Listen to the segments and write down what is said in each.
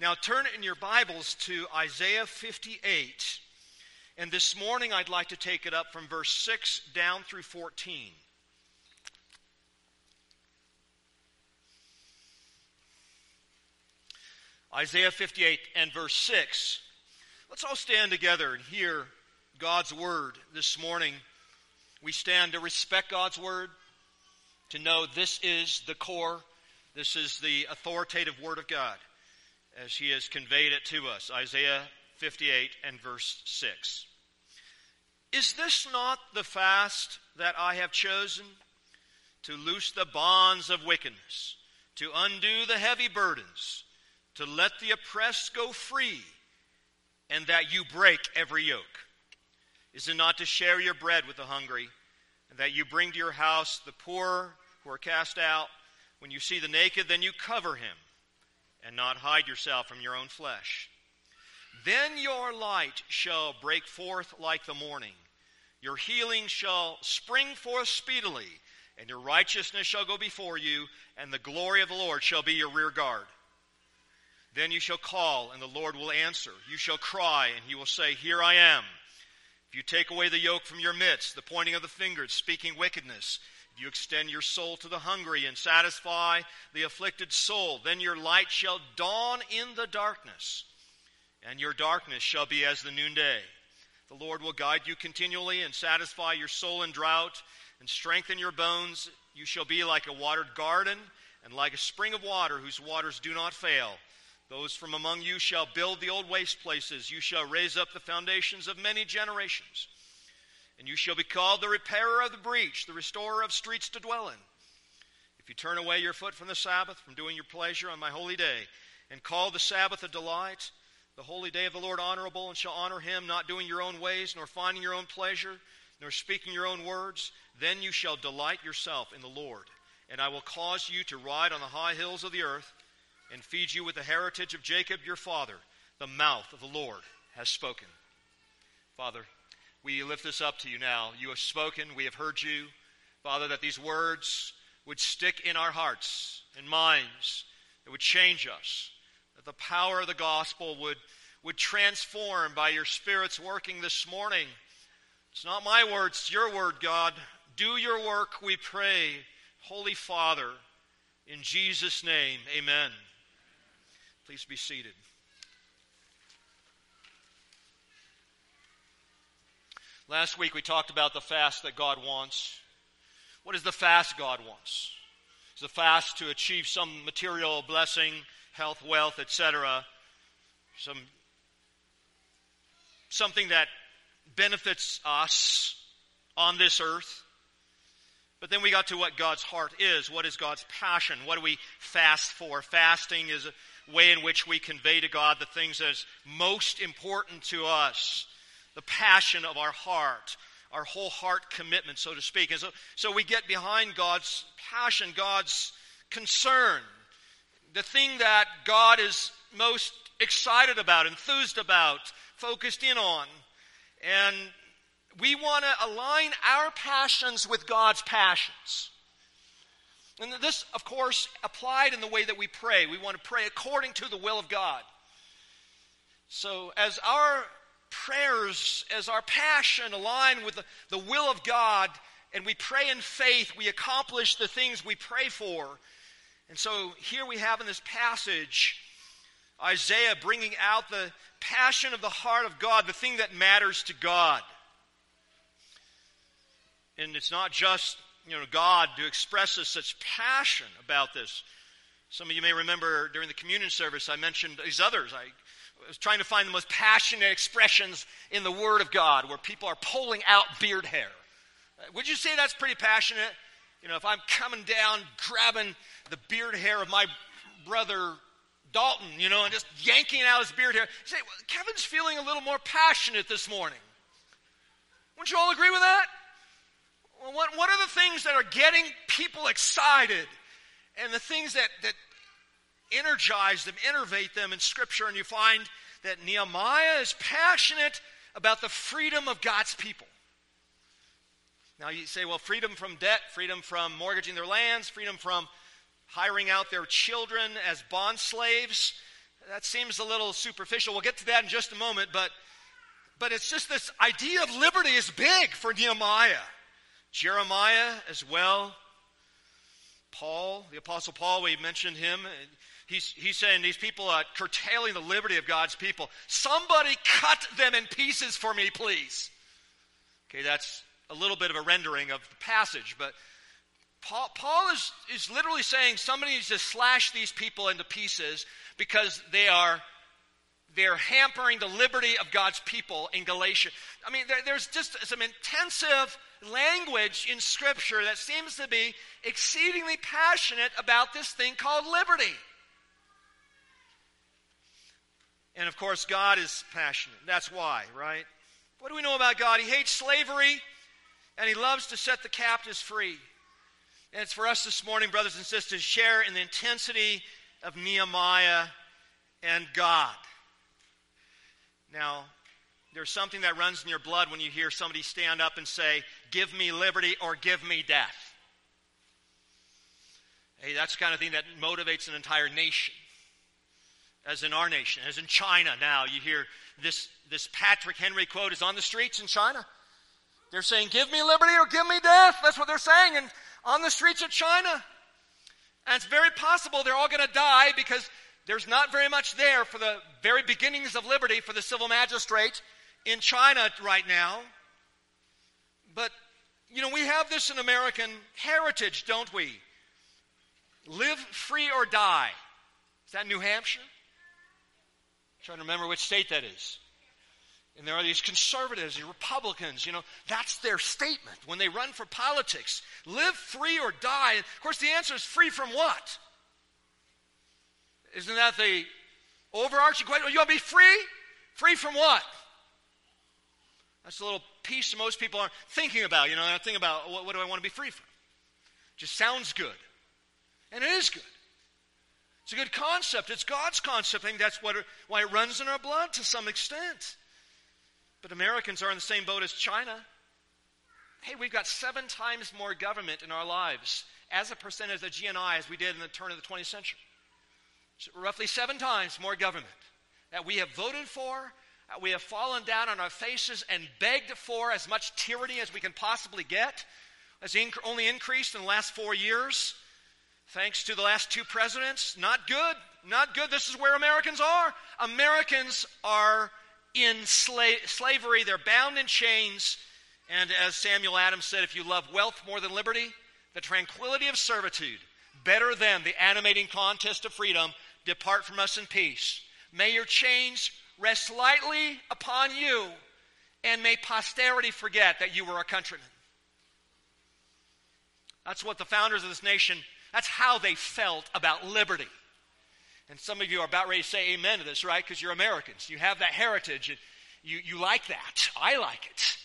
Now turn in your Bibles to Isaiah 58. And this morning I'd like to take it up from verse 6 down through 14. Isaiah 58 and verse 6. Let's all stand together and hear God's word this morning. We stand to respect God's word, to know this is the core, this is the authoritative word of God as he has conveyed it to us. Isaiah 58 and verse 6. Is this not the fast that I have chosen? To loose the bonds of wickedness, to undo the heavy burdens, to let the oppressed go free, and that you break every yoke? Is it not to share your bread with the hungry, and that you bring to your house the poor who are cast out? When you see the naked, then you cover him and not hide yourself from your own flesh. Then your light shall break forth like the morning. Your healing shall spring forth speedily, and your righteousness shall go before you, and the glory of the Lord shall be your rear guard. Then you shall call, and the Lord will answer. You shall cry, and he will say, Here I am. If you take away the yoke from your midst, the pointing of the fingers, speaking wickedness, you extend your soul to the hungry and satisfy the afflicted soul. Then your light shall dawn in the darkness, and your darkness shall be as the noonday. The Lord will guide you continually and satisfy your soul in drought and strengthen your bones. You shall be like a watered garden and like a spring of water whose waters do not fail. Those from among you shall build the old waste places. You shall raise up the foundations of many generations. And you shall be called the repairer of the breach, the restorer of streets to dwell in. If you turn away your foot from the Sabbath, from doing your pleasure on my holy day, and call the Sabbath a delight, the holy day of the Lord honorable, and shall honor him, not doing your own ways, nor finding your own pleasure, nor speaking your own words, then you shall delight yourself in the Lord. And I will cause you to ride on the high hills of the earth, and feed you with the heritage of Jacob your father. The mouth of the Lord has spoken. Father, we lift this up to you now. You have spoken, we have heard you. Father, that these words would stick in our hearts and minds, it would change us, that the power of the gospel would, would transform by your Spirit's working this morning. It's not my words, it's your word, God. Do your work, we pray. Holy Father, in Jesus' name, amen. Please be seated. Last week we talked about the fast that God wants. What is the fast God wants? Is the fast to achieve some material blessing, health, wealth, etc. Some something that benefits us on this earth. But then we got to what God's heart is. What is God's passion? What do we fast for? Fasting is a way in which we convey to God the things that is most important to us the passion of our heart, our whole heart commitment, so to speak. And so, so we get behind God's passion, God's concern, the thing that God is most excited about, enthused about, focused in on. And we want to align our passions with God's passions. And this, of course, applied in the way that we pray. We want to pray according to the will of God. So, as our prayers as our passion align with the, the will of God and we pray in faith, we accomplish the things we pray for. And so here we have in this passage Isaiah bringing out the passion of the heart of God, the thing that matters to God. And it's not just, you know, God to express us such passion about this. Some of you may remember during the communion service, I mentioned these others. I was trying to find the most passionate expressions in the Word of God where people are pulling out beard hair. Uh, would you say that's pretty passionate? You know, if I'm coming down, grabbing the beard hair of my brother Dalton, you know, and just yanking out his beard hair, say, well, Kevin's feeling a little more passionate this morning. Wouldn't you all agree with that? What, what are the things that are getting people excited and the things that, that energize them, innervate them in Scripture, and you find that Nehemiah is passionate about the freedom of God's people. Now you say, well, freedom from debt, freedom from mortgaging their lands, freedom from hiring out their children as bond slaves. That seems a little superficial. We'll get to that in just a moment, but, but it's just this idea of liberty is big for Nehemiah. Jeremiah as well. Paul, the Apostle Paul, we mentioned him. He's, he's saying these people are curtailing the liberty of God's people. Somebody cut them in pieces for me, please. Okay, that's a little bit of a rendering of the passage, but Paul, Paul is, is literally saying somebody needs to slash these people into pieces because they are they're hampering the liberty of God's people in Galatia. I mean, there, there's just some intensive language in Scripture that seems to be exceedingly passionate about this thing called liberty. And of course, God is passionate. That's why, right? What do we know about God? He hates slavery and he loves to set the captives free. And it's for us this morning, brothers and sisters, to share in the intensity of Nehemiah and God. Now, there's something that runs in your blood when you hear somebody stand up and say, Give me liberty or give me death. Hey, that's the kind of thing that motivates an entire nation. As in our nation, as in China now, you hear this, this Patrick Henry quote is on the streets in China. They're saying, Give me liberty or give me death. That's what they're saying and on the streets of China. And it's very possible they're all going to die because there's not very much there for the very beginnings of liberty for the civil magistrate in China right now. But, you know, we have this in American heritage, don't we? Live free or die. Is that New Hampshire? Trying to remember which state that is. And there are these conservatives, these Republicans, you know, that's their statement when they run for politics. Live free or die. Of course, the answer is free from what? Isn't that the overarching question? You want to be free? Free from what? That's a little piece most people aren't thinking about. You know, they're thinking about what, what do I want to be free from? Just sounds good. And it is good. It's a good concept. It's God's concept. I think that's what why it runs in our blood to some extent. But Americans are in the same boat as China. Hey, we've got seven times more government in our lives as a percentage of GNI as we did in the turn of the 20th century roughly seven times more government that we have voted for, that we have fallen down on our faces and begged for as much tyranny as we can possibly get, has inc- only increased in the last four years, thanks to the last two presidents. Not good. Not good. This is where Americans are. Americans are in sla- slavery, they're bound in chains. And as Samuel Adams said, if you love wealth more than liberty, the tranquility of servitude, better than the animating contest of freedom, Depart from us in peace. May your chains rest lightly upon you, and may posterity forget that you were a countryman. That's what the founders of this nation, that's how they felt about liberty. And some of you are about ready to say amen to this, right? Because you're Americans. You have that heritage. And you, you like that. I like it.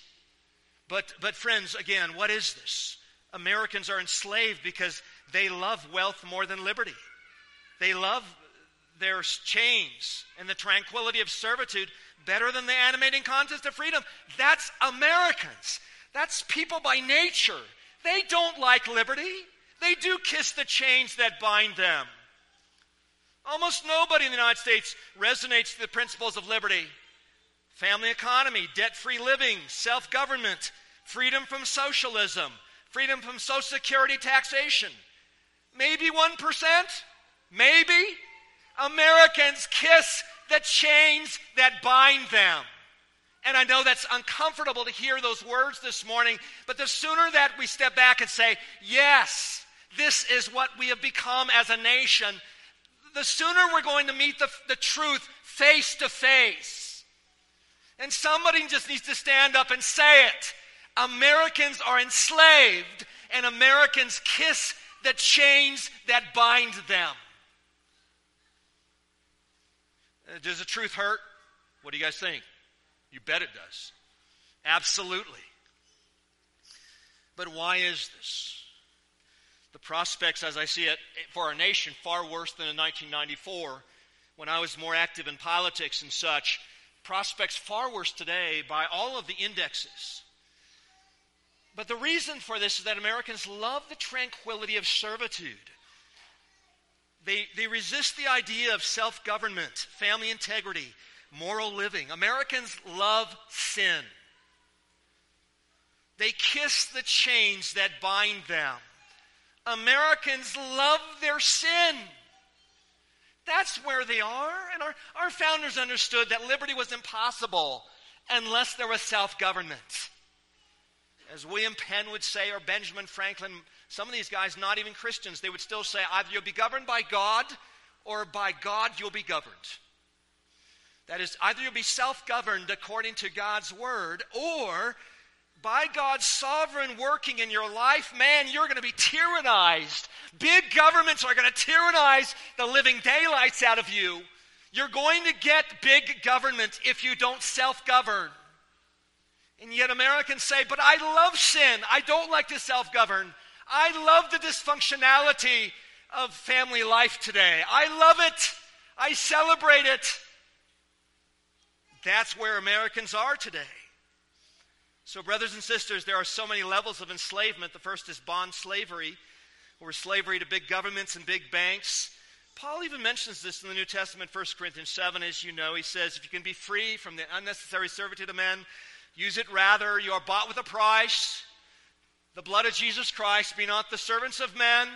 But, but, friends, again, what is this? Americans are enslaved because they love wealth more than liberty. They love their chains and the tranquility of servitude better than the animating contest of freedom. That's Americans. That's people by nature. They don't like liberty. They do kiss the chains that bind them. Almost nobody in the United States resonates to the principles of liberty family economy, debt free living, self government, freedom from socialism, freedom from Social Security taxation. Maybe 1%? Maybe. Americans kiss the chains that bind them. And I know that's uncomfortable to hear those words this morning, but the sooner that we step back and say, yes, this is what we have become as a nation, the sooner we're going to meet the, the truth face to face. And somebody just needs to stand up and say it. Americans are enslaved, and Americans kiss the chains that bind them. Uh, does the truth hurt? What do you guys think? You bet it does. Absolutely. But why is this? The prospects, as I see it, for our nation, far worse than in 1994 when I was more active in politics and such. Prospects far worse today by all of the indexes. But the reason for this is that Americans love the tranquility of servitude. They, they resist the idea of self government, family integrity, moral living. Americans love sin. They kiss the chains that bind them. Americans love their sin. That's where they are. And our, our founders understood that liberty was impossible unless there was self government. As William Penn would say, or Benjamin Franklin, some of these guys, not even Christians, they would still say either you'll be governed by God or by God you'll be governed. That is, either you'll be self governed according to God's word, or by God's sovereign working in your life, man, you're going to be tyrannized. Big governments are going to tyrannize the living daylights out of you. You're going to get big government if you don't self govern. And yet Americans say, but I love sin. I don't like to self govern. I love the dysfunctionality of family life today. I love it. I celebrate it. That's where Americans are today. So, brothers and sisters, there are so many levels of enslavement. The first is bond slavery, or slavery to big governments and big banks. Paul even mentions this in the New Testament, 1 Corinthians 7, as you know. He says, If you can be free from the unnecessary servitude of men, use it rather. You are bought with a price. The blood of Jesus Christ, be not the servants of men.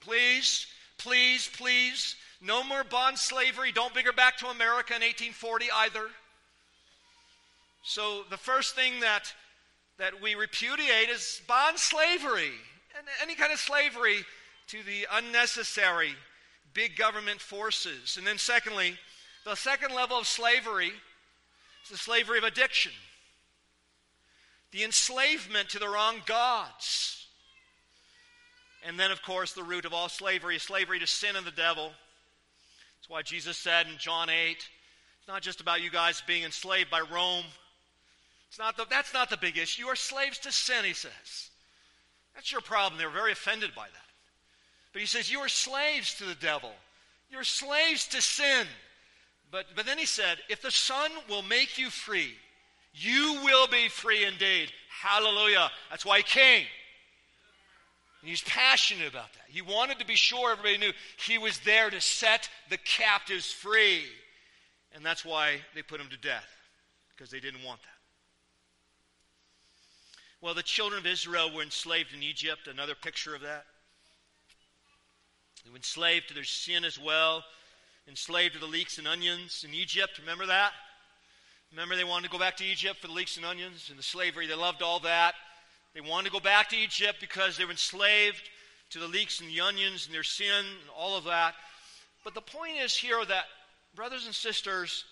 Please, please, please. No more bond slavery. Don't bring her back to America in 1840 either. So the first thing that, that we repudiate is bond slavery. And any kind of slavery to the unnecessary big government forces. And then, secondly, the second level of slavery is the slavery of addiction, the enslavement to the wrong gods. And then, of course, the root of all slavery is slavery to sin and the devil. That's why Jesus said in John 8, it's not just about you guys being enslaved by Rome. It's not the, that's not the big issue. You are slaves to sin, he says. That's your problem. They're very offended by that. But he says, You are slaves to the devil. You're slaves to sin. But, but then he said, If the Son will make you free, you will be free indeed. Hallelujah. That's why he came. And he's passionate about that. He wanted to be sure everybody knew he was there to set the captives free. And that's why they put him to death, because they didn't want that. Well, the children of Israel were enslaved in Egypt, another picture of that. They were enslaved to their sin as well, enslaved to the leeks and onions in Egypt. Remember that? Remember, they wanted to go back to Egypt for the leeks and onions and the slavery. They loved all that. They wanted to go back to Egypt because they were enslaved to the leeks and the onions and their sin and all of that. But the point is here that, brothers and sisters,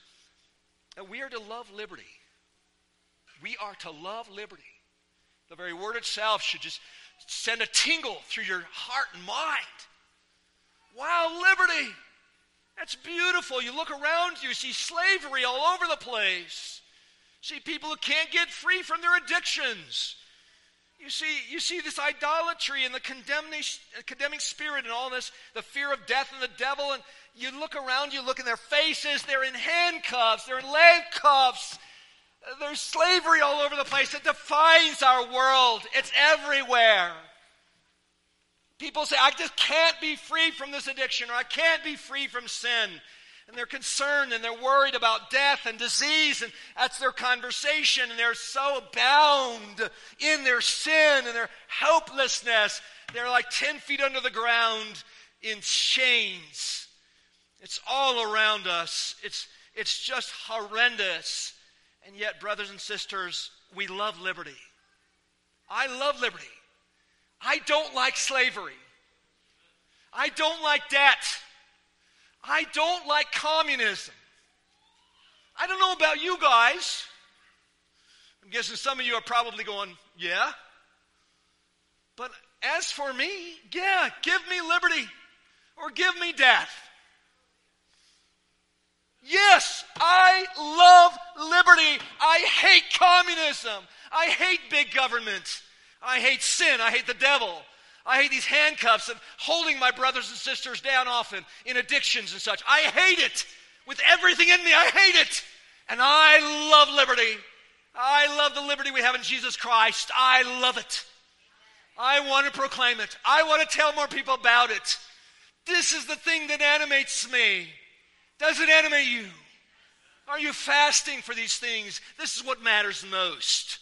that we are to love liberty. We are to love liberty. The very word itself should just send a tingle through your heart and mind. Wow, liberty! That's beautiful. You look around you, see slavery all over the place. See people who can't get free from their addictions. You see, you see this idolatry and the condemning, condemning spirit and all this, the fear of death and the devil, and you look around, you look in their faces, they're in handcuffs, they're in leg cuffs. There's slavery all over the place. It defines our world. It's everywhere. People say, I just can't be free from this addiction, or I can't be free from sin. And they're concerned and they're worried about death and disease, and that's their conversation, and they're so bound in their sin and their helplessness. They're like 10 feet under the ground in chains. It's all around us. It's, it's just horrendous. And yet, brothers and sisters, we love liberty. I love liberty. I don't like slavery. I don't like debt. I don't like communism. I don't know about you guys. I'm guessing some of you are probably going, yeah. But as for me, yeah, give me liberty or give me death. Yes, I love liberty. I hate communism. I hate big government. I hate sin. I hate the devil. I hate these handcuffs of holding my brothers and sisters down often in addictions and such. I hate it with everything in me. I hate it. And I love liberty. I love the liberty we have in Jesus Christ. I love it. I want to proclaim it. I want to tell more people about it. This is the thing that animates me. Does it animate you? Are you fasting for these things? This is what matters most.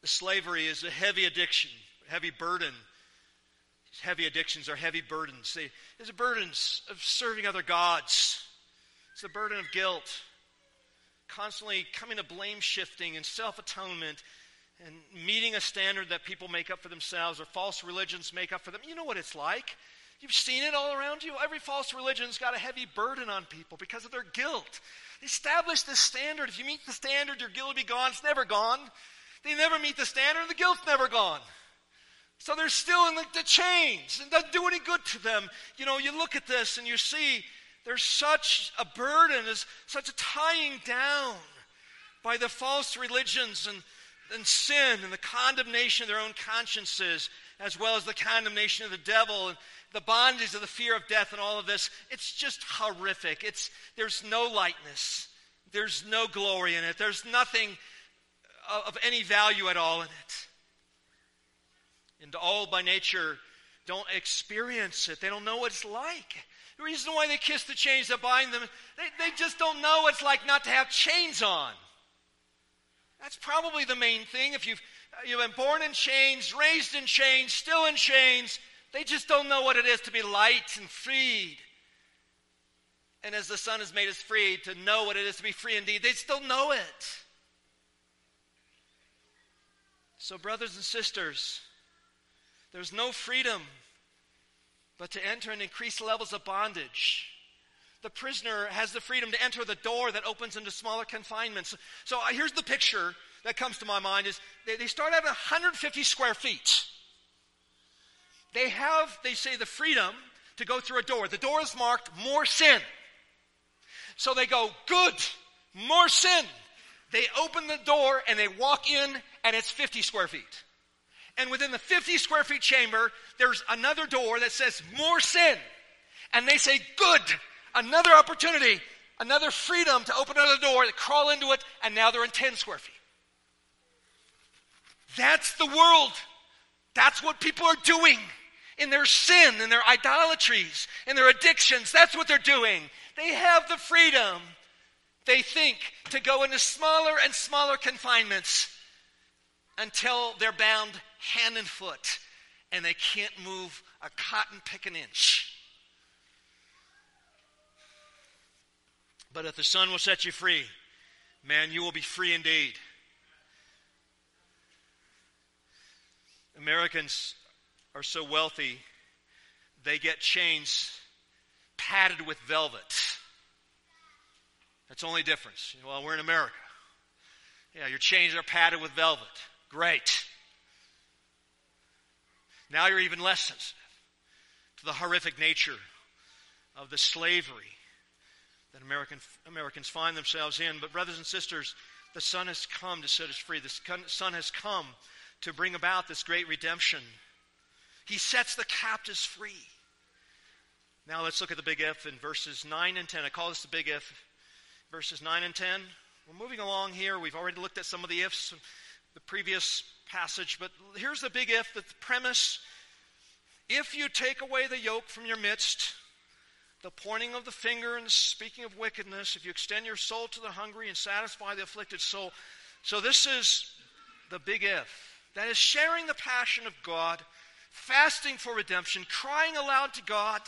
The slavery is a heavy addiction, a heavy burden. These heavy addictions are heavy burdens. They, there's a burdens of serving other gods. It's the burden of guilt, constantly coming to blame shifting and self atonement and meeting a standard that people make up for themselves or false religions make up for them. You know what it's like. You've seen it all around you. Every false religion's got a heavy burden on people because of their guilt. They establish this standard. If you meet the standard, your guilt will be gone. It's never gone. They never meet the standard, the guilt's never gone. So they're still in the, the chains. It doesn't do any good to them. You know, you look at this and you see there's such a burden, there's such a tying down by the false religions and, and sin and the condemnation of their own consciences, as well as the condemnation of the devil and the bondage of the fear of death and all of this. It's just horrific. It's, there's no lightness, there's no glory in it, there's nothing of any value at all in it. And all by nature don't experience it, they don't know what it's like. The reason why they kiss the chains that bind them, they, they just don't know what it's like not to have chains on. That's probably the main thing. If you've, you've been born in chains, raised in chains, still in chains, they just don't know what it is to be light and freed. And as the Son has made us free, to know what it is to be free indeed, they still know it. So, brothers and sisters, there's no freedom but to enter and increase levels of bondage. The prisoner has the freedom to enter the door that opens into smaller confinements. So uh, here's the picture that comes to my mind is they, they start at 150 square feet. They have, they say, the freedom to go through a door. The door is marked more sin. So they go, good, more sin. They open the door and they walk in and it's 50 square feet. And within the 50 square feet chamber, there's another door that says more sin. And they say, good, another opportunity, another freedom to open another door, to crawl into it, and now they're in 10 square feet. That's the world. That's what people are doing in their sin, in their idolatries, in their addictions. That's what they're doing. They have the freedom, they think, to go into smaller and smaller confinements until they're bound hand and foot, and they can't move a cotton pick an inch. But if the Son will set you free, man, you will be free indeed. Americans are so wealthy, they get chains padded with velvet. That's the only difference. Well, we're in America. Yeah, your chains are padded with velvet. Great. Now you're even less sensitive to the horrific nature of the slavery that American, Americans find themselves in. But, brothers and sisters, the Son has come to set us free. The Son has come to bring about this great redemption. He sets the captives free. Now let's look at the big if in verses 9 and 10. I call this the big if. Verses 9 and 10. We're moving along here. We've already looked at some of the ifs the previous passage, but here's the big if, the premise. If you take away the yoke from your midst, the pointing of the finger and the speaking of wickedness, if you extend your soul to the hungry and satisfy the afflicted soul. So, this is the big if. That is sharing the passion of God, fasting for redemption, crying aloud to God,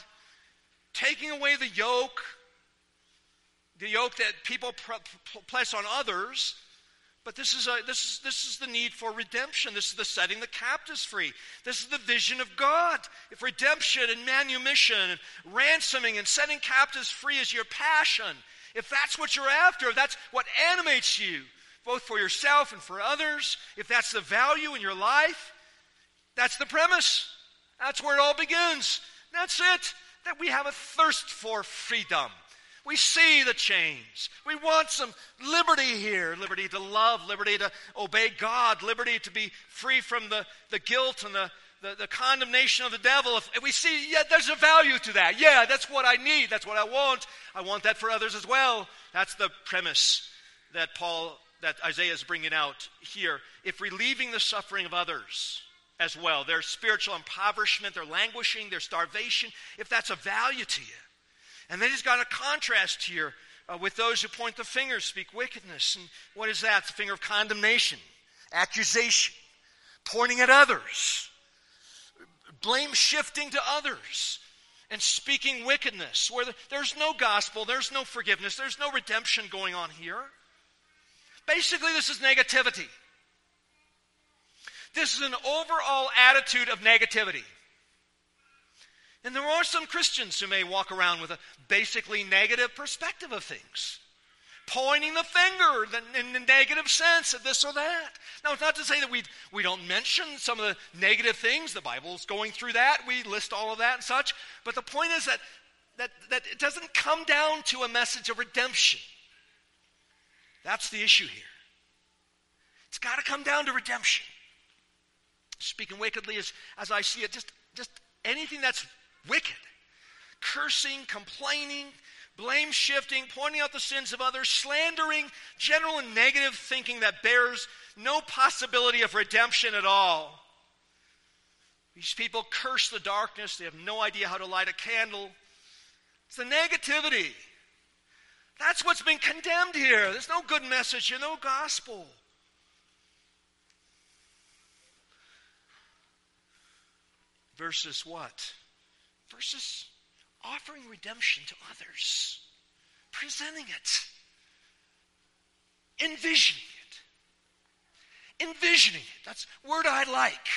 taking away the yoke, the yoke that people place on others but this is, a, this, is, this is the need for redemption. This is the setting the captives free. This is the vision of God. If redemption and manumission and ransoming and setting captives free is your passion, if that's what you're after, if that's what animates you, both for yourself and for others, if that's the value in your life, that's the premise. That's where it all begins. That's it. That we have a thirst for freedom. We see the chains. We want some liberty here liberty to love, liberty to obey God, liberty to be free from the, the guilt and the, the, the condemnation of the devil. If, if we see, yeah, there's a value to that. Yeah, that's what I need. That's what I want. I want that for others as well. That's the premise that Paul, that Isaiah is bringing out here. If relieving the suffering of others, as well. Their spiritual impoverishment, their languishing, their starvation, if that's a value to you. And then he's got a contrast here uh, with those who point the finger, speak wickedness. And what is that? The finger of condemnation, accusation, pointing at others, blame shifting to others, and speaking wickedness, where there's no gospel, there's no forgiveness, there's no redemption going on here. Basically, this is negativity. This is an overall attitude of negativity. And there are some Christians who may walk around with a basically negative perspective of things, pointing the finger in the negative sense of this or that. Now, it's not to say that we, we don't mention some of the negative things. The Bible's going through that. We list all of that and such. But the point is that, that, that it doesn't come down to a message of redemption. That's the issue here. It's got to come down to redemption. Speaking wickedly, as, as I see it, just, just anything that's wicked. Cursing, complaining, blame shifting, pointing out the sins of others, slandering, general and negative thinking that bears no possibility of redemption at all. These people curse the darkness, they have no idea how to light a candle. It's the negativity. That's what's been condemned here. There's no good message here, no gospel. Versus what? versus offering redemption to others, presenting it, envisioning it. Envisioning it. That's word I like.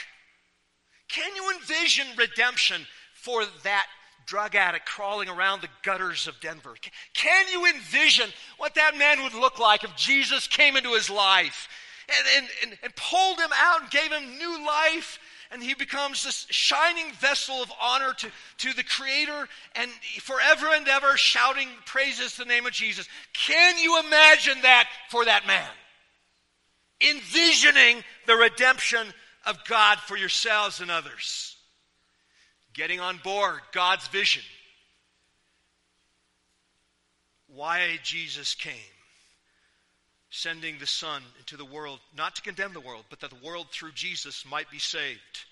Can you envision redemption for that drug addict crawling around the gutters of Denver? Can you envision what that man would look like if Jesus came into his life and, and, and, and pulled him out and gave him new life and he becomes this shining vessel of honor to, to the Creator and forever and ever shouting praises to the name of Jesus. Can you imagine that for that man? Envisioning the redemption of God for yourselves and others. Getting on board God's vision. Why Jesus came sending the Son into the world, not to condemn the world, but that the world through Jesus might be saved.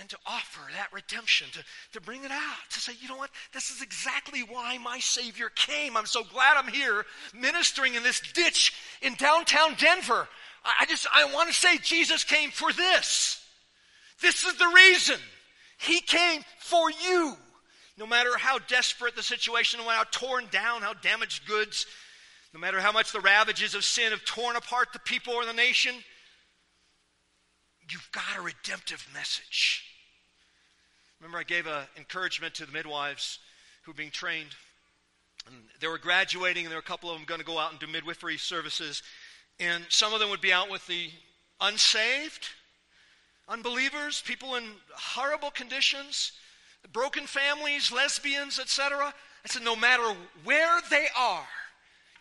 And to offer that redemption, to, to bring it out, to say, you know what, this is exactly why my Savior came. I'm so glad I'm here ministering in this ditch in downtown Denver. I just, I want to say Jesus came for this. This is the reason. He came for you. No matter how desperate the situation, no matter how torn down, how damaged goods, no matter how much the ravages of sin have torn apart the people or the nation, you've got a redemptive message. Remember, I gave an encouragement to the midwives who were being trained. And they were graduating, and there were a couple of them going to go out and do midwifery services. And some of them would be out with the unsaved, unbelievers, people in horrible conditions broken families, lesbians, etc. I said, no matter where they are,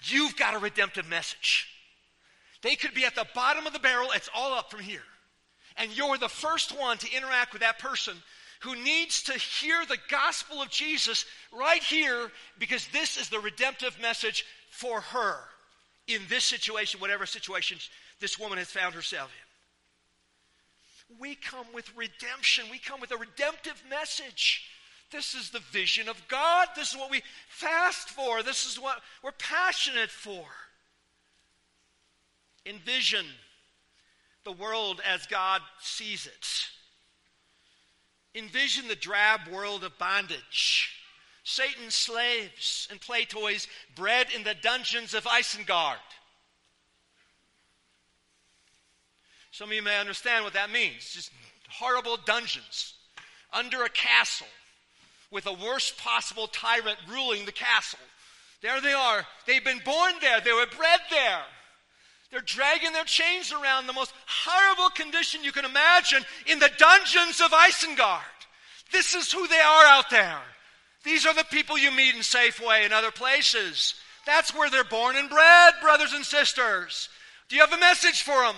you've got a redemptive message. They could be at the bottom of the barrel, it's all up from here. And you're the first one to interact with that person who needs to hear the gospel of Jesus right here because this is the redemptive message for her in this situation, whatever situation this woman has found herself in. We come with redemption. We come with a redemptive message. This is the vision of God. This is what we fast for. This is what we're passionate for. Envision the world as God sees it. Envision the drab world of bondage. Satan's slaves and play toys bred in the dungeons of Isengard. Some of you may understand what that means. Just horrible dungeons under a castle with a worst possible tyrant ruling the castle. There they are. They've been born there, they were bred there. They're dragging their chains around the most horrible condition you can imagine in the dungeons of Isengard. This is who they are out there. These are the people you meet in Safeway and other places. That's where they're born and bred, brothers and sisters. Do you have a message for them?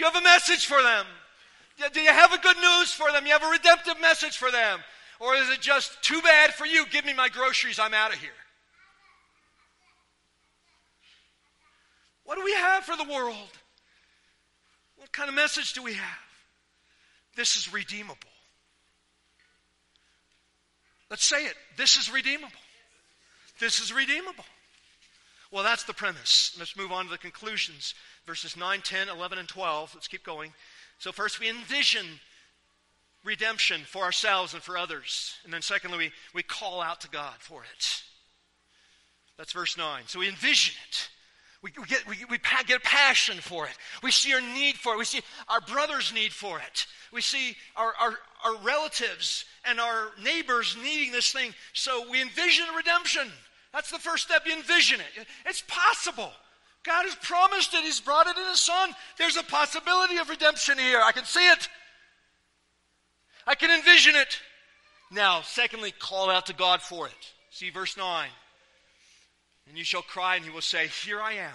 You have a message for them? Do you have a good news for them? You have a redemptive message for them? Or is it just too bad for you? Give me my groceries, I'm out of here. What do we have for the world? What kind of message do we have? This is redeemable. Let's say it. This is redeemable. This is redeemable. Well, that's the premise. Let's move on to the conclusions. Verses 9, 10, 11, and 12. Let's keep going. So, first, we envision redemption for ourselves and for others. And then, secondly, we, we call out to God for it. That's verse 9. So, we envision it. We, we, get, we, we get a passion for it. We see our need for it. We see our brother's need for it. We see our, our, our relatives and our neighbors needing this thing. So we envision redemption. That's the first step. You envision it. It's possible. God has promised it. He's brought it in His Son. There's a possibility of redemption here. I can see it. I can envision it. Now, secondly, call out to God for it. See verse 9. And you shall cry, and he will say, Here I am.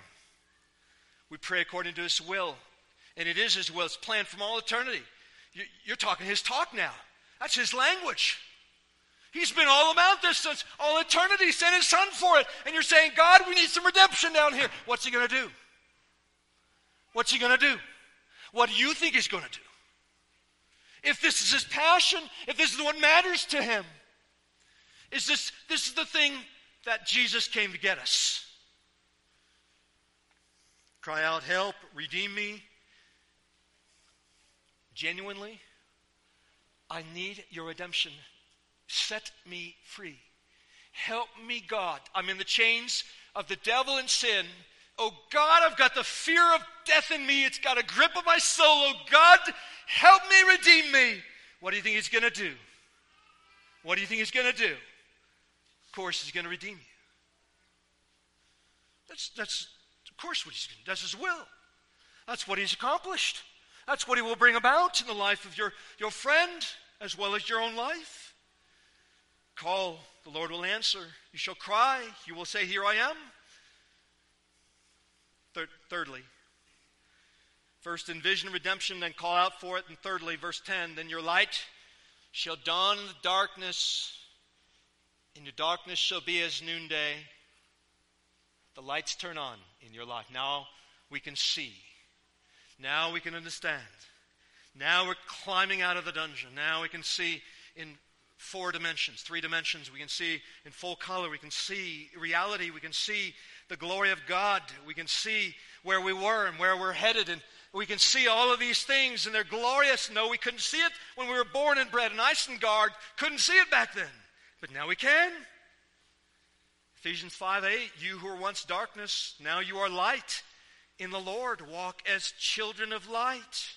We pray according to his will. And it is his will. It's planned from all eternity. You're talking his talk now. That's his language. He's been all about this since all eternity. He sent his son for it. And you're saying, God, we need some redemption down here. What's he going to do? What's he going to do? What do you think he's going to do? If this is his passion, if this is what matters to him, is this this is the thing that Jesus came to get us. Cry out, help, redeem me. Genuinely, I need your redemption. Set me free. Help me, God. I'm in the chains of the devil and sin. Oh God, I've got the fear of death in me. It's got a grip of my soul. Oh God, help me, redeem me. What do you think he's going to do? What do you think he's going to do? Of course, he's going to redeem you. That's, that's of course, what he's going to do. That's his will. That's what he's accomplished. That's what he will bring about in the life of your, your friend as well as your own life. Call, the Lord will answer. You shall cry, you will say, Here I am. Third, thirdly, first envision redemption, then call out for it. And thirdly, verse 10 then your light shall dawn in the darkness, and your darkness shall be as noonday. The lights turn on in your life. Now we can see. Now we can understand. Now we're climbing out of the dungeon. Now we can see in four dimensions, three dimensions. We can see in full color. We can see reality. We can see the glory of God. We can see where we were and where we're headed. And we can see all of these things, and they're glorious. No, we couldn't see it when we were born and bred in Isengard. Couldn't see it back then. But now we can. Ephesians 5 8, you who were once darkness, now you are light in the Lord. Walk as children of light.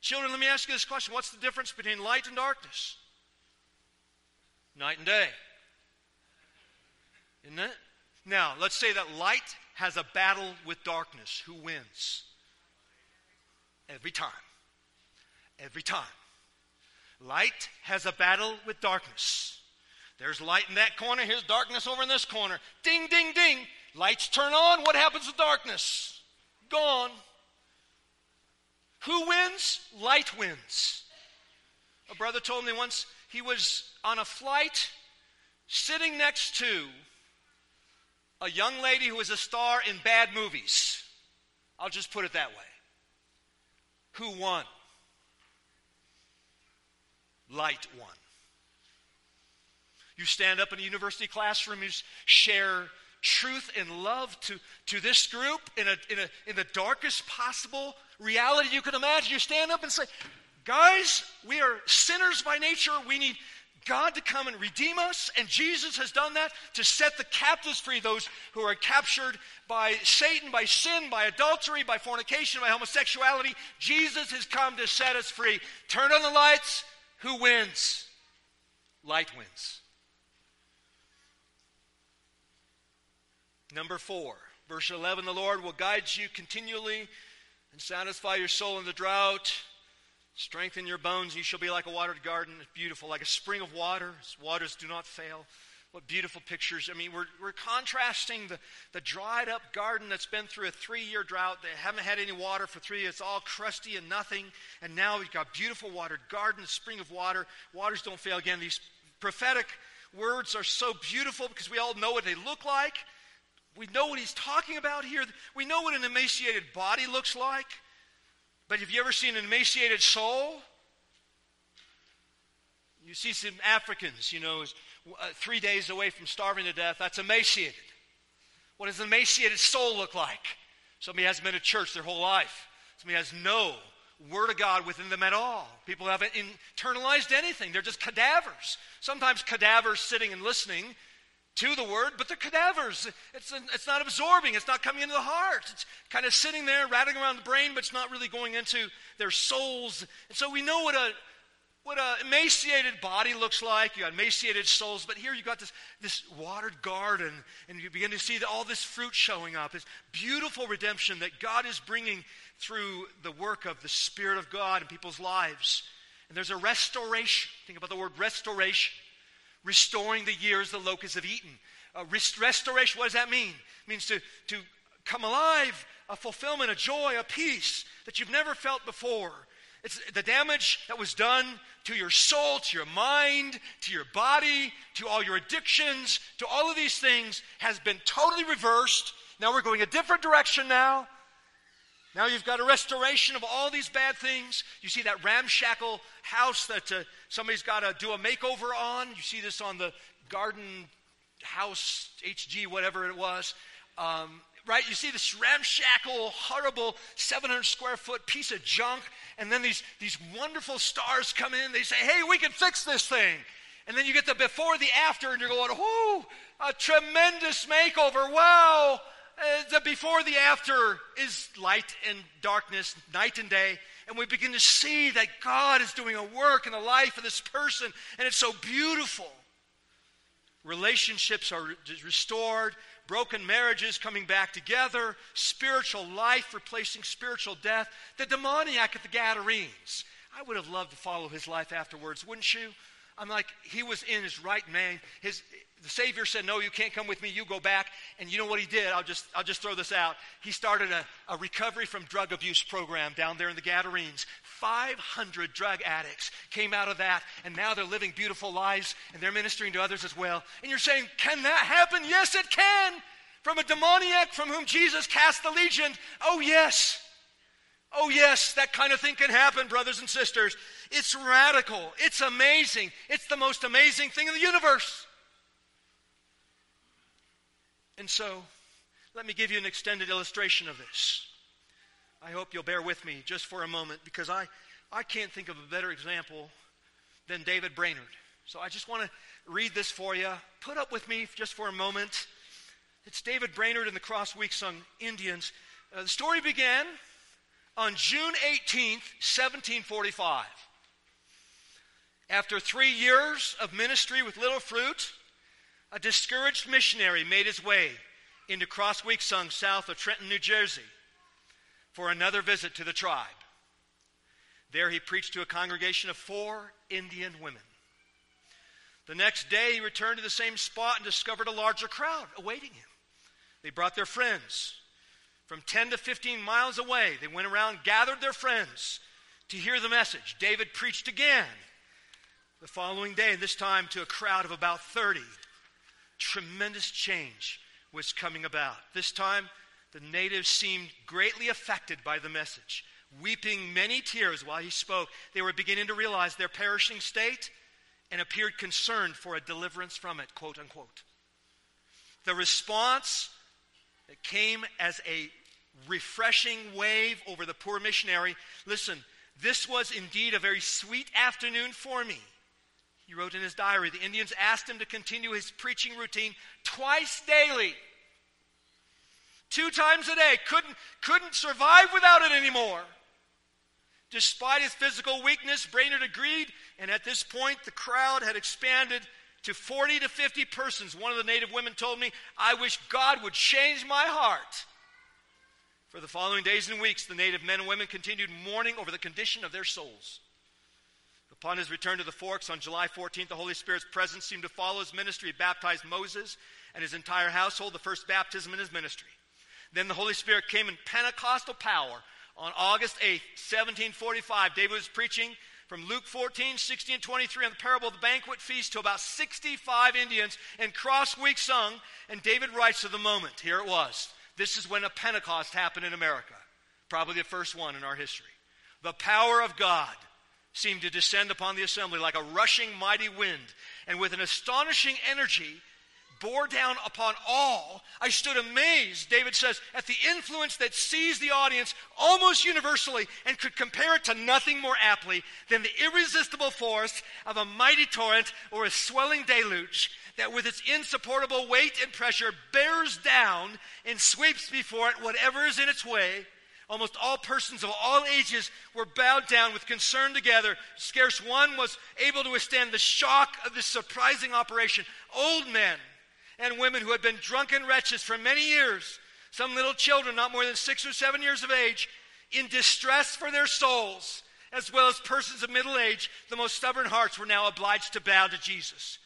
Children, let me ask you this question What's the difference between light and darkness? Night and day. Isn't it? Now, let's say that light has a battle with darkness. Who wins? Every time. Every time. Light has a battle with darkness. There's light in that corner, here's darkness over in this corner. Ding, ding, ding. Lights turn on. What happens to darkness? Gone. Who wins? Light wins. A brother told me once he was on a flight sitting next to a young lady who was a star in bad movies. I'll just put it that way. Who won? Light won. You stand up in a university classroom, you share truth and love to, to this group in, a, in, a, in the darkest possible reality you can imagine. You stand up and say, Guys, we are sinners by nature. We need God to come and redeem us, and Jesus has done that to set the captives free, those who are captured by Satan, by sin, by adultery, by fornication, by homosexuality. Jesus has come to set us free. Turn on the lights. Who wins? Light wins. Number four, verse 11 the Lord will guide you continually and satisfy your soul in the drought. Strengthen your bones, you shall be like a watered garden. It's beautiful, like a spring of water. Its Waters do not fail. What beautiful pictures. I mean, we're, we're contrasting the, the dried up garden that's been through a three year drought. They haven't had any water for three years. It's all crusty and nothing. And now we've got beautiful watered garden, spring of water. Waters don't fail. Again, these prophetic words are so beautiful because we all know what they look like. We know what he's talking about here. We know what an emaciated body looks like. But have you ever seen an emaciated soul? You see some Africans, you know, uh, three days away from starving to death. That's emaciated. What does an emaciated soul look like? Somebody hasn't been to church their whole life. Somebody has no Word of God within them at all. People haven't internalized anything. They're just cadavers. Sometimes cadavers sitting and listening to the Word, but they're cadavers. It's, it's not absorbing, it's not coming into the heart. It's kind of sitting there, rattling around the brain, but it's not really going into their souls. And so we know what a what an emaciated body looks like. You got emaciated souls, but here you got this, this watered garden, and you begin to see all this fruit showing up. This beautiful redemption that God is bringing through the work of the Spirit of God in people's lives. And there's a restoration. Think about the word restoration. Restoring the years the locusts have eaten. Uh, rest- restoration, what does that mean? It means to, to come alive, a fulfillment, a joy, a peace that you've never felt before. It's the damage that was done to your soul, to your mind, to your body, to all your addictions, to all of these things has been totally reversed. Now we're going a different direction now. Now you've got a restoration of all these bad things. You see that ramshackle house that uh, somebody's got to do a makeover on. You see this on the garden house, HG, whatever it was. Um, right? You see this ramshackle, horrible 700 square foot piece of junk. And then these, these wonderful stars come in. They say, hey, we can fix this thing. And then you get the before, the after, and you're going, whoo, a tremendous makeover. Wow. The before the after is light and darkness, night and day. And we begin to see that God is doing a work in the life of this person, and it's so beautiful. Relationships are restored, broken marriages coming back together, spiritual life replacing spiritual death. The demoniac at the Gadarenes. I would have loved to follow his life afterwards, wouldn't you? I'm like, he was in his right mind. His, the Savior said, No, you can't come with me, you go back. And you know what he did? I'll just, I'll just throw this out. He started a, a recovery from drug abuse program down there in the Gadarenes. 500 drug addicts came out of that, and now they're living beautiful lives, and they're ministering to others as well. And you're saying, Can that happen? Yes, it can. From a demoniac from whom Jesus cast the legion. Oh, yes. Oh, yes, that kind of thing can happen, brothers and sisters. It's radical. It's amazing. It's the most amazing thing in the universe. And so, let me give you an extended illustration of this. I hope you'll bear with me just for a moment because I, I can't think of a better example than David Brainerd. So I just want to read this for you. Put up with me just for a moment. It's David Brainerd and the Crossweeksung Indians. Uh, the story began on June 18th, 1745. After three years of ministry with little fruit, a discouraged missionary made his way into Crossweeksung, south of Trenton, New Jersey, for another visit to the tribe. There he preached to a congregation of four Indian women. The next day, he returned to the same spot and discovered a larger crowd awaiting him. They brought their friends. From 10 to 15 miles away, they went around, gathered their friends to hear the message. David preached again the following day, this time to a crowd of about 30 tremendous change was coming about. This time, the natives seemed greatly affected by the message. Weeping many tears while he spoke, they were beginning to realize their perishing state and appeared concerned for a deliverance from it, quote unquote. The response that came as a refreshing wave over the poor missionary listen, this was indeed a very sweet afternoon for me. He wrote in his diary the Indians asked him to continue his preaching routine twice daily. Two times a day. Couldn't, couldn't survive without it anymore. Despite his physical weakness, Brainerd agreed, and at this point, the crowd had expanded to 40 to 50 persons. One of the native women told me, I wish God would change my heart. For the following days and weeks, the native men and women continued mourning over the condition of their souls. Upon his return to the Forks on July 14th, the Holy Spirit's presence seemed to follow his ministry. He baptized Moses and his entire household, the first baptism in his ministry. Then the Holy Spirit came in Pentecostal power on August 8th, 1745. David was preaching from Luke 14, 16, and 23 on the parable of the banquet feast to about 65 Indians, and Crossweeksung. And David writes of the moment. Here it was. This is when a Pentecost happened in America, probably the first one in our history. the power of God seemed to descend upon the assembly like a rushing mighty wind, and with an astonishing energy bore down upon all. I stood amazed, David says, at the influence that seized the audience almost universally and could compare it to nothing more aptly than the irresistible force of a mighty torrent or a swelling deluge that with its insupportable weight and pressure bears down and sweeps before it whatever is in its way. Almost all persons of all ages were bowed down with concern together. Scarce one was able to withstand the shock of this surprising operation. Old men and women who had been drunken wretches for many years, some little children not more than six or seven years of age, in distress for their souls, as well as persons of middle age, the most stubborn hearts were now obliged to bow to Jesus.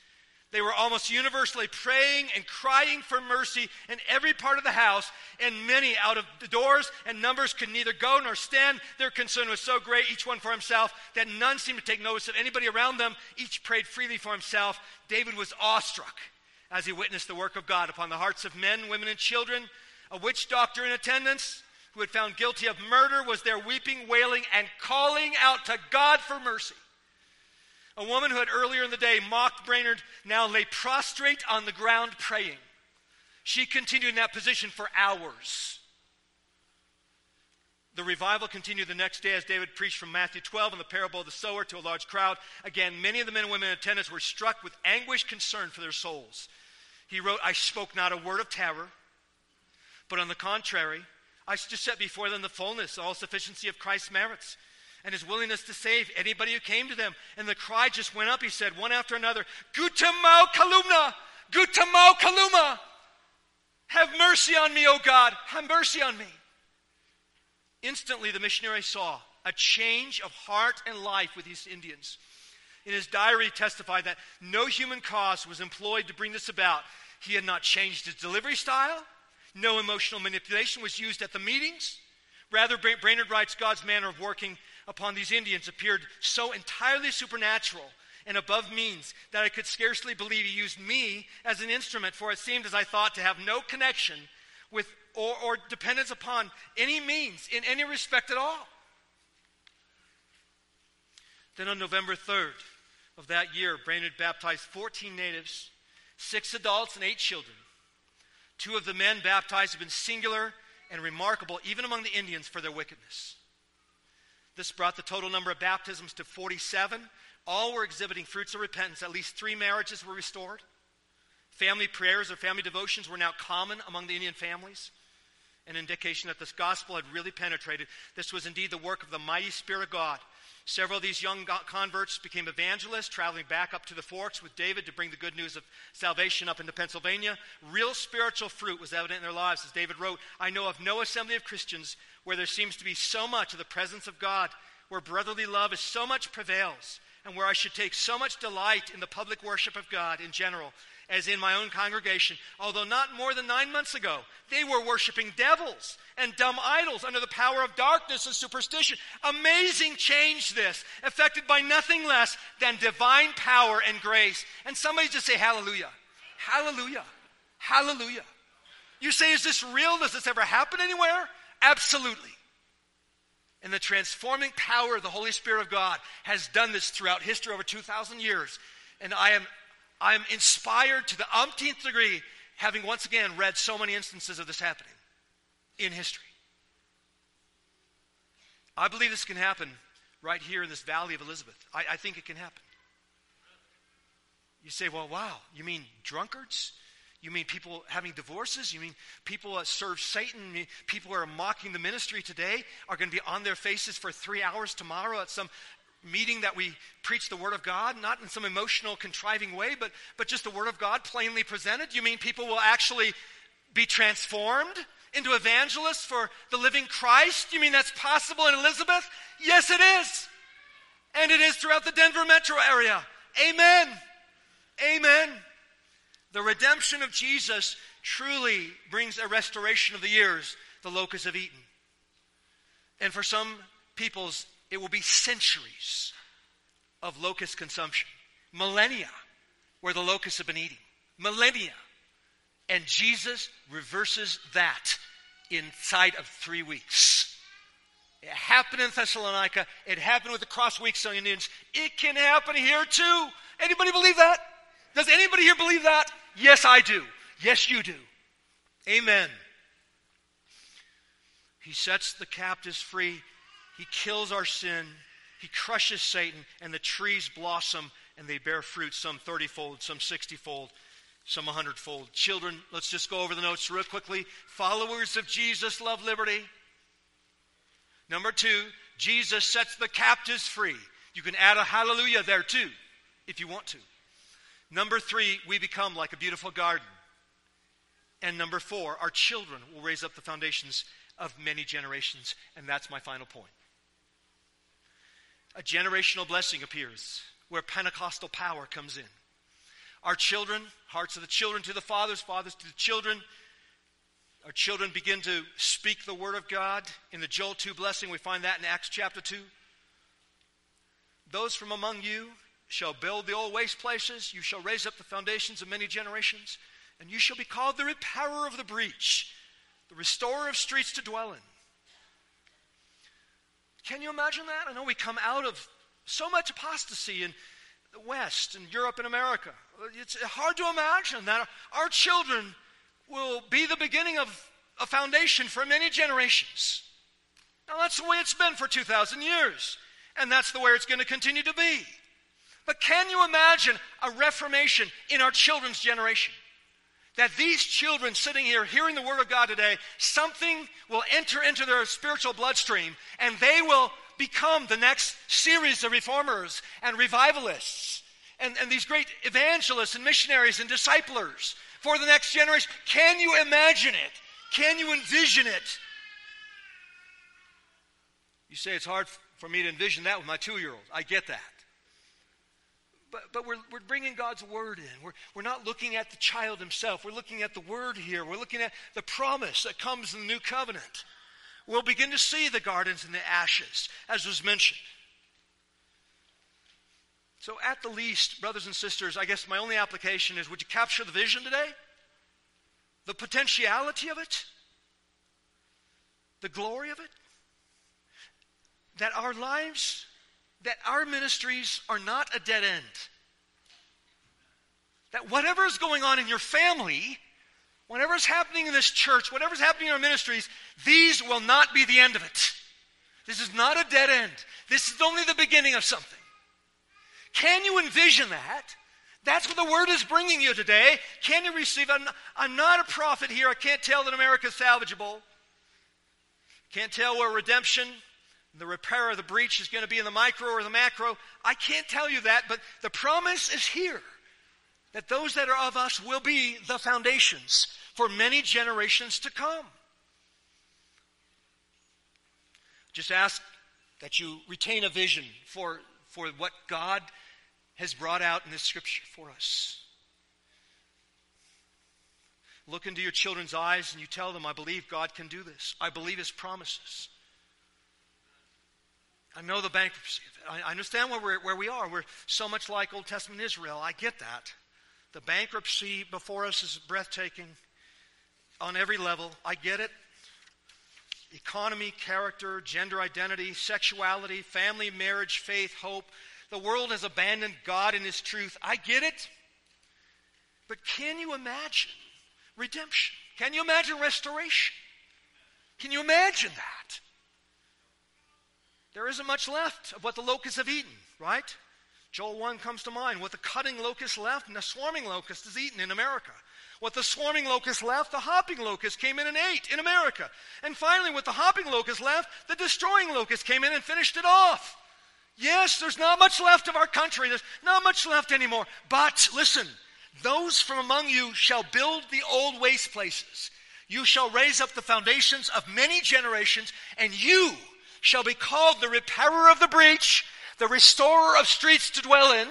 They were almost universally praying and crying for mercy in every part of the house, and many out of the doors and numbers could neither go nor stand. Their concern was so great, each one for himself, that none seemed to take notice of anybody around them. Each prayed freely for himself. David was awestruck as he witnessed the work of God upon the hearts of men, women, and children. A witch doctor in attendance who had found guilty of murder was there weeping, wailing, and calling out to God for mercy. A woman who had earlier in the day mocked Brainerd now lay prostrate on the ground praying. She continued in that position for hours. The revival continued the next day as David preached from Matthew 12 and the parable of the sower to a large crowd. Again, many of the men and women in attendance were struck with anguish concern for their souls. He wrote, I spoke not a word of terror, but on the contrary, I just set before them the fullness, all sufficiency of Christ's merits and his willingness to save anybody who came to them. And the cry just went up, he said, one after another, Gutamau Kalumna! Gutamau Kaluma! Have mercy on me, O God! Have mercy on me! Instantly, the missionary saw a change of heart and life with these Indians. In his diary, he testified that no human cause was employed to bring this about. He had not changed his delivery style, no emotional manipulation was used at the meetings. Rather, Brainerd writes God's manner of working upon these Indians appeared so entirely supernatural and above means that I could scarcely believe he used me as an instrument, for it seemed, as I thought, to have no connection with or, or dependence upon any means in any respect at all. Then on November 3rd of that year, Brainerd baptized 14 natives, six adults, and eight children. Two of the men baptized have been singular and remarkable, even among the Indians, for their wickedness. This brought the total number of baptisms to 47. All were exhibiting fruits of repentance. At least three marriages were restored. Family prayers or family devotions were now common among the Indian families, an indication that this gospel had really penetrated. This was indeed the work of the mighty Spirit of God Several of these young converts became evangelists, traveling back up to the forks with David to bring the good news of salvation up into Pennsylvania. Real spiritual fruit was evident in their lives. As David wrote, I know of no assembly of Christians where there seems to be so much of the presence of God, where brotherly love is so much prevails, and where I should take so much delight in the public worship of God in general as in my own congregation, although not more than nine months ago, they were worshiping devils and dumb idols under the power of darkness and superstition. Amazing change, this, affected by nothing less than divine power and grace. And somebody just say, Hallelujah! Hallelujah! Hallelujah! You say, Is this real? Does this ever happen anywhere? Absolutely. And the transforming power of the Holy Spirit of God has done this throughout history over 2,000 years. And I am I'm inspired to the umpteenth degree, having once again read so many instances of this happening in history. I believe this can happen right here in this valley of Elizabeth. I, I think it can happen. You say, well, wow, you mean drunkards? You mean people having divorces? You mean people that serve Satan? people who are mocking the ministry today are going to be on their faces for three hours tomorrow at some meeting that we preach the Word of God, not in some emotional, contriving way, but, but just the Word of God plainly presented? You mean people will actually be transformed into evangelists for the living Christ? You mean that's possible in Elizabeth? Yes, it is. And it is throughout the Denver metro area. Amen. Amen. The redemption of Jesus truly brings a restoration of the years the locusts have eaten. And for some peoples, it will be centuries of locust consumption, millennia where the locusts have been eating, millennia. And Jesus reverses that inside of three weeks. It happened in Thessalonica. It happened with the cross week Indians. It can happen here too. Anybody believe that? Does anybody here believe that? Yes, I do. Yes, you do. Amen. He sets the captives free. He kills our sin. He crushes Satan, and the trees blossom and they bear fruit, some 30 fold, some 60 fold, some 100 fold. Children, let's just go over the notes real quickly. Followers of Jesus love liberty. Number two, Jesus sets the captives free. You can add a hallelujah there too, if you want to. Number three, we become like a beautiful garden. And number four, our children will raise up the foundations of many generations. And that's my final point. A generational blessing appears where Pentecostal power comes in. Our children, hearts of the children to the fathers, fathers to the children. Our children begin to speak the word of God. In the Joel 2 blessing, we find that in Acts chapter 2. Those from among you shall build the old waste places, you shall raise up the foundations of many generations, and you shall be called the repairer of the breach, the restorer of streets to dwell in. Can you imagine that? I know we come out of so much apostasy in the West and Europe and America. It's hard to imagine that our children will be the beginning of a foundation for many generations. Now, that's the way it's been for 2,000 years, and that's the way it's going to continue to be. But can you imagine a reformation in our children's generation? That these children sitting here hearing the Word of God today, something will enter into their spiritual bloodstream and they will become the next series of reformers and revivalists and, and these great evangelists and missionaries and disciplers for the next generation. Can you imagine it? Can you envision it? You say it's hard for me to envision that with my two year old. I get that. But, but we're, we're bringing God's word in. We're, we're not looking at the child himself. We're looking at the word here. We're looking at the promise that comes in the new covenant. We'll begin to see the gardens and the ashes, as was mentioned. So, at the least, brothers and sisters, I guess my only application is would you capture the vision today? The potentiality of it? The glory of it? That our lives that our ministries are not a dead end. That whatever is going on in your family, whatever is happening in this church, whatever is happening in our ministries, these will not be the end of it. This is not a dead end. This is only the beginning of something. Can you envision that? That's what the word is bringing you today. Can you receive? I'm I'm not a prophet here. I can't tell that America is salvageable. Can't tell where redemption the repair of the breach is going to be in the micro or the macro. I can't tell you that, but the promise is here that those that are of us will be the foundations for many generations to come. Just ask that you retain a vision for, for what God has brought out in this scripture for us. Look into your children's eyes and you tell them, I believe God can do this. I believe His promises. I know the bankruptcy. I understand where, we're, where we are. We're so much like Old Testament Israel. I get that. The bankruptcy before us is breathtaking on every level. I get it. Economy, character, gender identity, sexuality, family, marriage, faith, hope. The world has abandoned God and His truth. I get it. But can you imagine redemption? Can you imagine restoration? Can you imagine that? There isn't much left of what the locusts have eaten, right? Joel 1 comes to mind. What the cutting locust left and the swarming locust is eaten in America. What the swarming locust left, the hopping locust came in and ate in America. And finally, what the hopping locust left, the destroying locust came in and finished it off. Yes, there's not much left of our country. There's not much left anymore. But listen, those from among you shall build the old waste places. You shall raise up the foundations of many generations, and you shall be called the repairer of the breach, the restorer of streets to dwell in.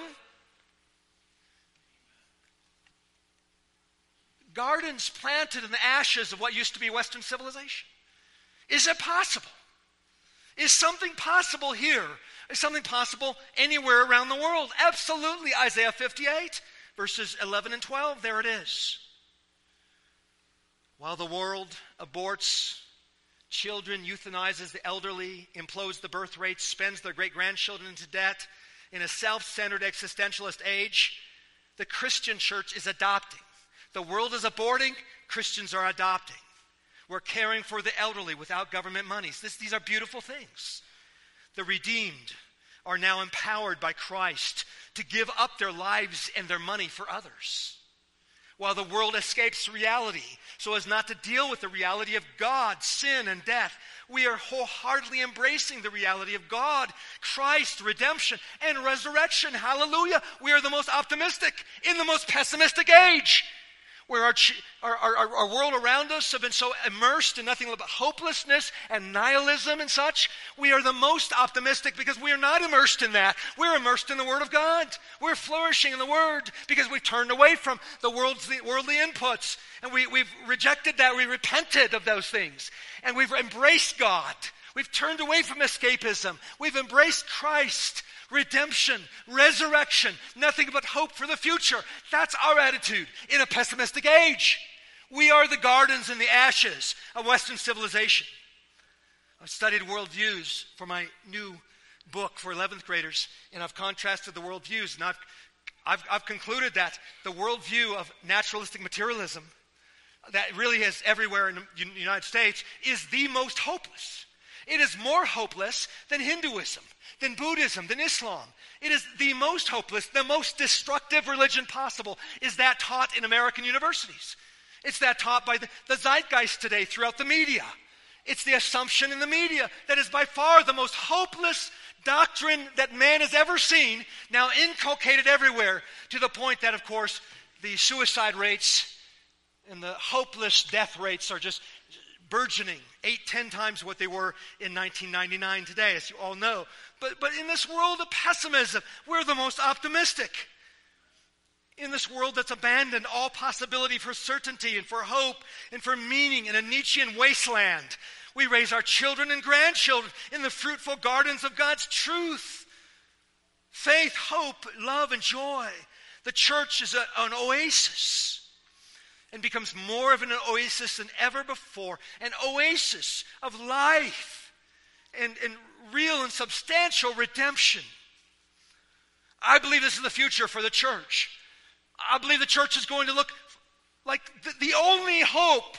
Gardens planted in the ashes of what used to be Western civilization. Is it possible? Is something possible here? Is something possible anywhere around the world? Absolutely. Isaiah 58, verses 11 and 12, there it is. While the world aborts children, euthanizes the elderly, implodes the birth rate, spends their great grandchildren into debt in a self centered existentialist age, the Christian church is adopting. The world is aborting, Christians are adopting. We're caring for the elderly without government monies. This, these are beautiful things. The redeemed are now empowered by Christ to give up their lives and their money for others. While the world escapes reality so as not to deal with the reality of God, sin, and death, we are wholeheartedly embracing the reality of God, Christ, redemption, and resurrection. Hallelujah. We are the most optimistic in the most pessimistic age where our, our, our, our, world around us have been so immersed in nothing but hopelessness and nihilism and such, we are the most optimistic because we are not immersed in that. We're immersed in the Word of God. We're flourishing in the Word because we've turned away from the world's, worldly inputs and we, we've rejected that. We repented of those things and we've embraced God. We've turned away from escapism. We've embraced Christ redemption, resurrection, nothing but hope for the future. That's our attitude in a pessimistic age. We are the gardens and the ashes of Western civilization. I've studied worldviews for my new book for 11th graders, and I've contrasted the worldviews, and I've, I've, I've concluded that the worldview of naturalistic materialism that really is everywhere in the United States is the most hopeless. It is more hopeless than Hinduism than Buddhism, than Islam. It is the most hopeless, the most destructive religion possible, is that taught in American universities. It's that taught by the, the zeitgeist today throughout the media. It's the assumption in the media that is by far the most hopeless doctrine that man has ever seen, now inculcated everywhere, to the point that, of course, the suicide rates and the hopeless death rates are just burgeoning, eight, ten times what they were in 1999 today, as you all know. But, but in this world of pessimism, we're the most optimistic. In this world that's abandoned all possibility for certainty and for hope and for meaning in a Nietzschean wasteland, we raise our children and grandchildren in the fruitful gardens of God's truth. Faith, hope, love, and joy. The church is a, an oasis and becomes more of an oasis than ever before an oasis of life and, and real and substantial redemption. I believe this is the future for the church. I believe the church is going to look like the, the only hope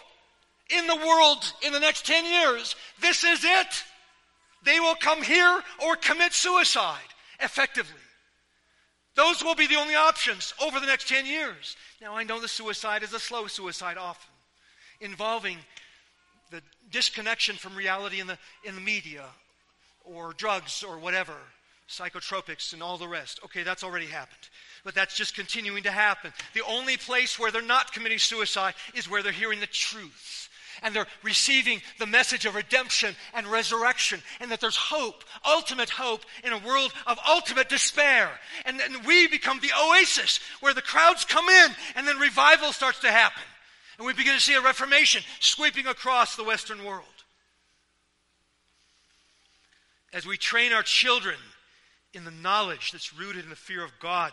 in the world in the next 10 years. This is it. They will come here or commit suicide effectively. Those will be the only options over the next 10 years. Now, I know the suicide is a slow suicide often, involving the disconnection from reality in the, in the media or drugs or whatever, psychotropics and all the rest. Okay, that's already happened. But that's just continuing to happen. The only place where they're not committing suicide is where they're hearing the truth and they're receiving the message of redemption and resurrection, and that there's hope, ultimate hope, in a world of ultimate despair. And then we become the oasis where the crowds come in, and then revival starts to happen. And we begin to see a reformation sweeping across the Western world. As we train our children in the knowledge that's rooted in the fear of God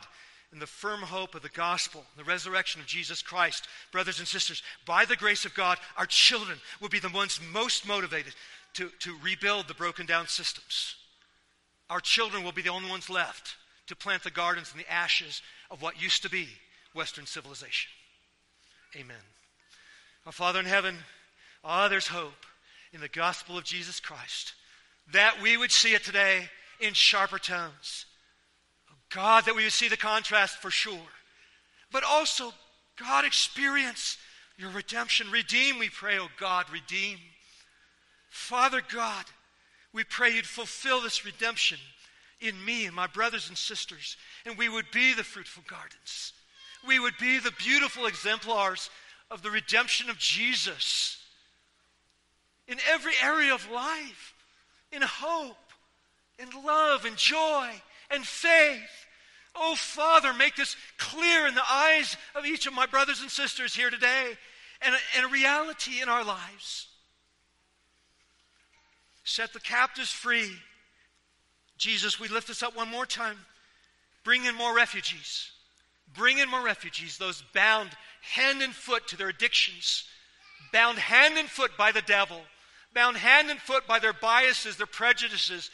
in the firm hope of the gospel, the resurrection of Jesus Christ, brothers and sisters, by the grace of God, our children will be the ones most motivated to, to rebuild the broken down systems. Our children will be the only ones left to plant the gardens in the ashes of what used to be Western civilization. Amen. Our Father in heaven, ah, there's hope in the gospel of Jesus Christ. That we would see it today in sharper tones God, that we would see the contrast for sure. But also, God, experience your redemption. Redeem, we pray, oh God, redeem. Father God, we pray you'd fulfill this redemption in me and my brothers and sisters, and we would be the fruitful gardens. We would be the beautiful exemplars of the redemption of Jesus in every area of life, in hope, in love, and joy, and faith. Oh, Father, make this clear in the eyes of each of my brothers and sisters here today and a, and a reality in our lives. Set the captives free. Jesus, we lift this up one more time. Bring in more refugees. Bring in more refugees, those bound hand and foot to their addictions, bound hand and foot by the devil bound hand and foot by their biases, their prejudices,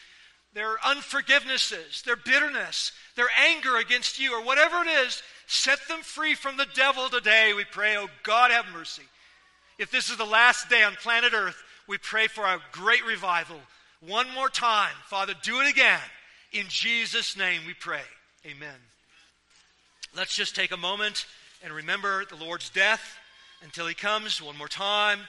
their unforgivenesses, their bitterness, their anger against you, or whatever it is, set them free from the devil today. We pray, oh God, have mercy. If this is the last day on planet Earth, we pray for a great revival. One more time, Father, do it again. In Jesus' name we pray. Amen. Let's just take a moment and remember the Lord's death until he comes one more time.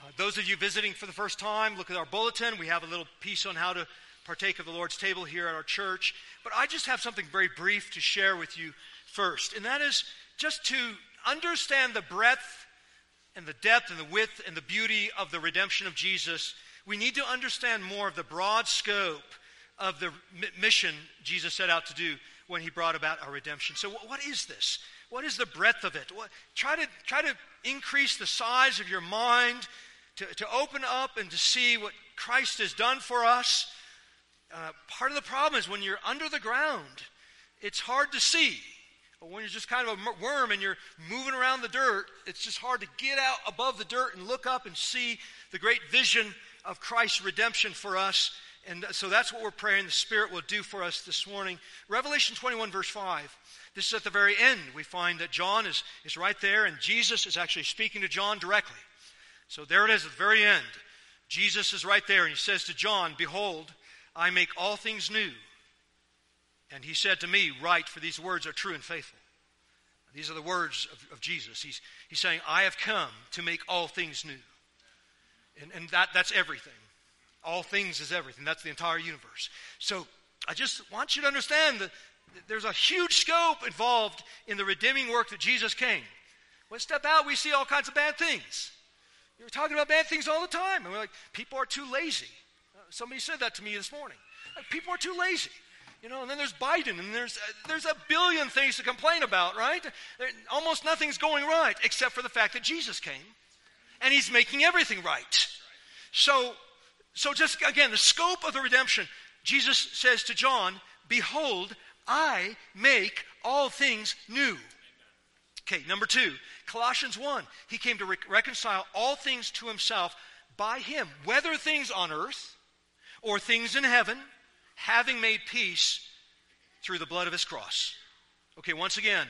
Uh, those of you visiting for the first time, look at our bulletin. We have a little piece on how to partake of the Lord's table here at our church. But I just have something very brief to share with you first, and that is just to understand the breadth and the depth and the width and the beauty of the redemption of Jesus. We need to understand more of the broad scope of the mission Jesus set out to do when he brought about our redemption. So, what is this? What is the breadth of it? What, try, to, try to increase the size of your mind to, to open up and to see what Christ has done for us. Uh, part of the problem is when you're under the ground, it's hard to see. But when you're just kind of a worm and you're moving around the dirt, it's just hard to get out above the dirt and look up and see the great vision of Christ's redemption for us. And so that's what we're praying the Spirit will do for us this morning. Revelation 21, verse 5. This is at the very end. We find that John is, is right there, and Jesus is actually speaking to John directly. So there it is at the very end. Jesus is right there, and he says to John, Behold, I make all things new. And he said to me, Write, for these words are true and faithful. These are the words of, of Jesus. He's, he's saying, I have come to make all things new. And, and that, that's everything. All things is everything. That's the entire universe. So I just want you to understand that there's a huge scope involved in the redeeming work that Jesus came. When step out, we see all kinds of bad things. You're talking about bad things all the time. And we're like, people are too lazy. Somebody said that to me this morning. Like, people are too lazy. You know, and then there's Biden, and there's, uh, there's a billion things to complain about, right? There, almost nothing's going right, except for the fact that Jesus came, and he's making everything right. So, so just again, the scope of the redemption, Jesus says to John, Behold, I make all things new. Okay, number two, Colossians 1. He came to re- reconcile all things to himself by him, whether things on earth or things in heaven, having made peace through the blood of his cross. Okay, once again,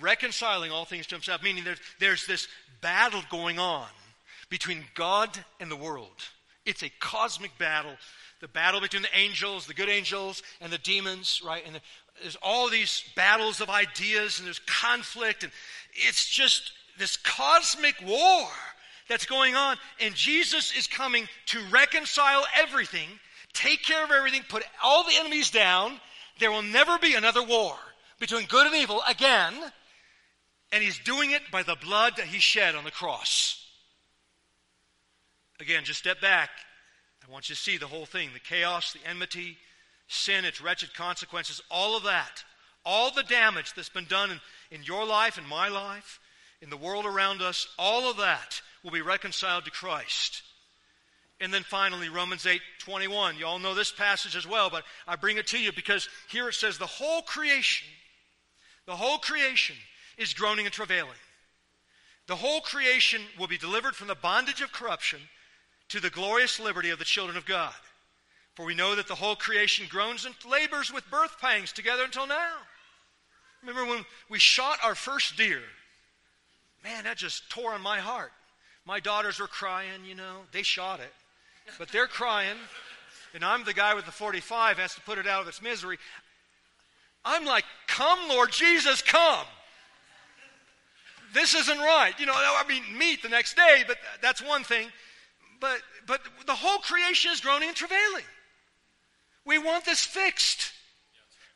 reconciling all things to himself, meaning there's, there's this battle going on between God and the world. It's a cosmic battle. The battle between the angels, the good angels, and the demons, right? And the, there's all these battles of ideas and there's conflict and it's just this cosmic war that's going on. And jesus is coming to reconcile everything take care of everything put all the enemies down. There will never be another war between good and evil again. And he's doing it by the blood that he shed on the cross. Again just step back. I want you to see the whole thing the chaos the enmity sin, its wretched consequences, all of that, all the damage that's been done in, in your life, in my life, in the world around us, all of that will be reconciled to Christ. And then finally, Romans 8 21. You all know this passage as well, but I bring it to you because here it says, The whole creation, the whole creation is groaning and travailing. The whole creation will be delivered from the bondage of corruption to the glorious liberty of the children of God. For we know that the whole creation groans and labors with birth pangs together until now. Remember when we shot our first deer? Man, that just tore on my heart. My daughters were crying, you know. They shot it, but they're crying. And I'm the guy with the 45 has to put it out of its misery. I'm like, come, Lord Jesus, come. This isn't right. You know, I mean, meat the next day, but that's one thing. But, but the whole creation is groaning and travailing. We want this fixed.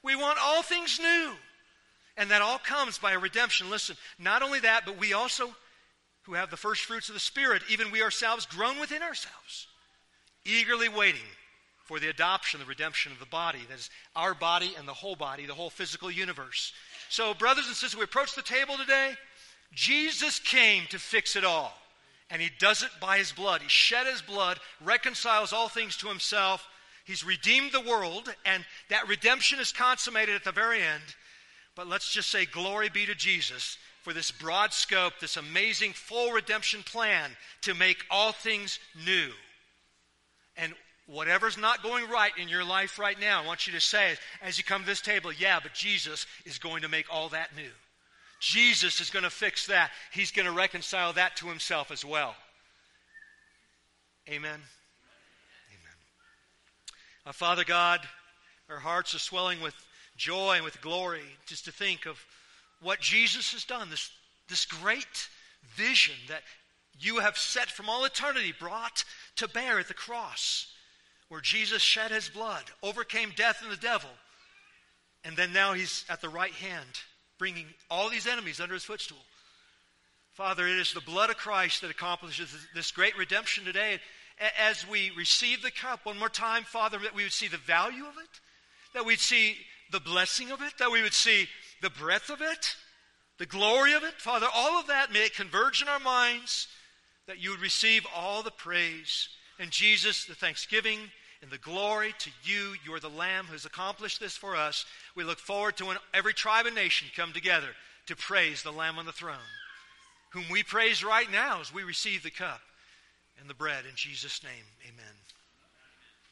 We want all things new. And that all comes by a redemption. Listen, not only that, but we also, who have the first fruits of the Spirit, even we ourselves, groan within ourselves, eagerly waiting for the adoption, the redemption of the body. That is our body and the whole body, the whole physical universe. So, brothers and sisters, we approach the table today. Jesus came to fix it all. And he does it by his blood. He shed his blood, reconciles all things to himself He's redeemed the world, and that redemption is consummated at the very end. But let's just say, Glory be to Jesus for this broad scope, this amazing full redemption plan to make all things new. And whatever's not going right in your life right now, I want you to say as you come to this table, yeah, but Jesus is going to make all that new. Jesus is going to fix that. He's going to reconcile that to himself as well. Amen. Amen. Uh, Father God, our hearts are swelling with joy and with glory just to think of what Jesus has done, this, this great vision that you have set from all eternity, brought to bear at the cross, where Jesus shed his blood, overcame death and the devil, and then now he's at the right hand, bringing all these enemies under his footstool. Father, it is the blood of Christ that accomplishes this great redemption today. As we receive the cup one more time, Father, that we would see the value of it, that we'd see the blessing of it, that we would see the breadth of it, the glory of it. Father, all of that may it converge in our minds, that you would receive all the praise. And Jesus, the thanksgiving and the glory to you. You are the Lamb who has accomplished this for us. We look forward to when every tribe and nation come together to praise the Lamb on the throne, whom we praise right now as we receive the cup and the bread. In Jesus' name, amen.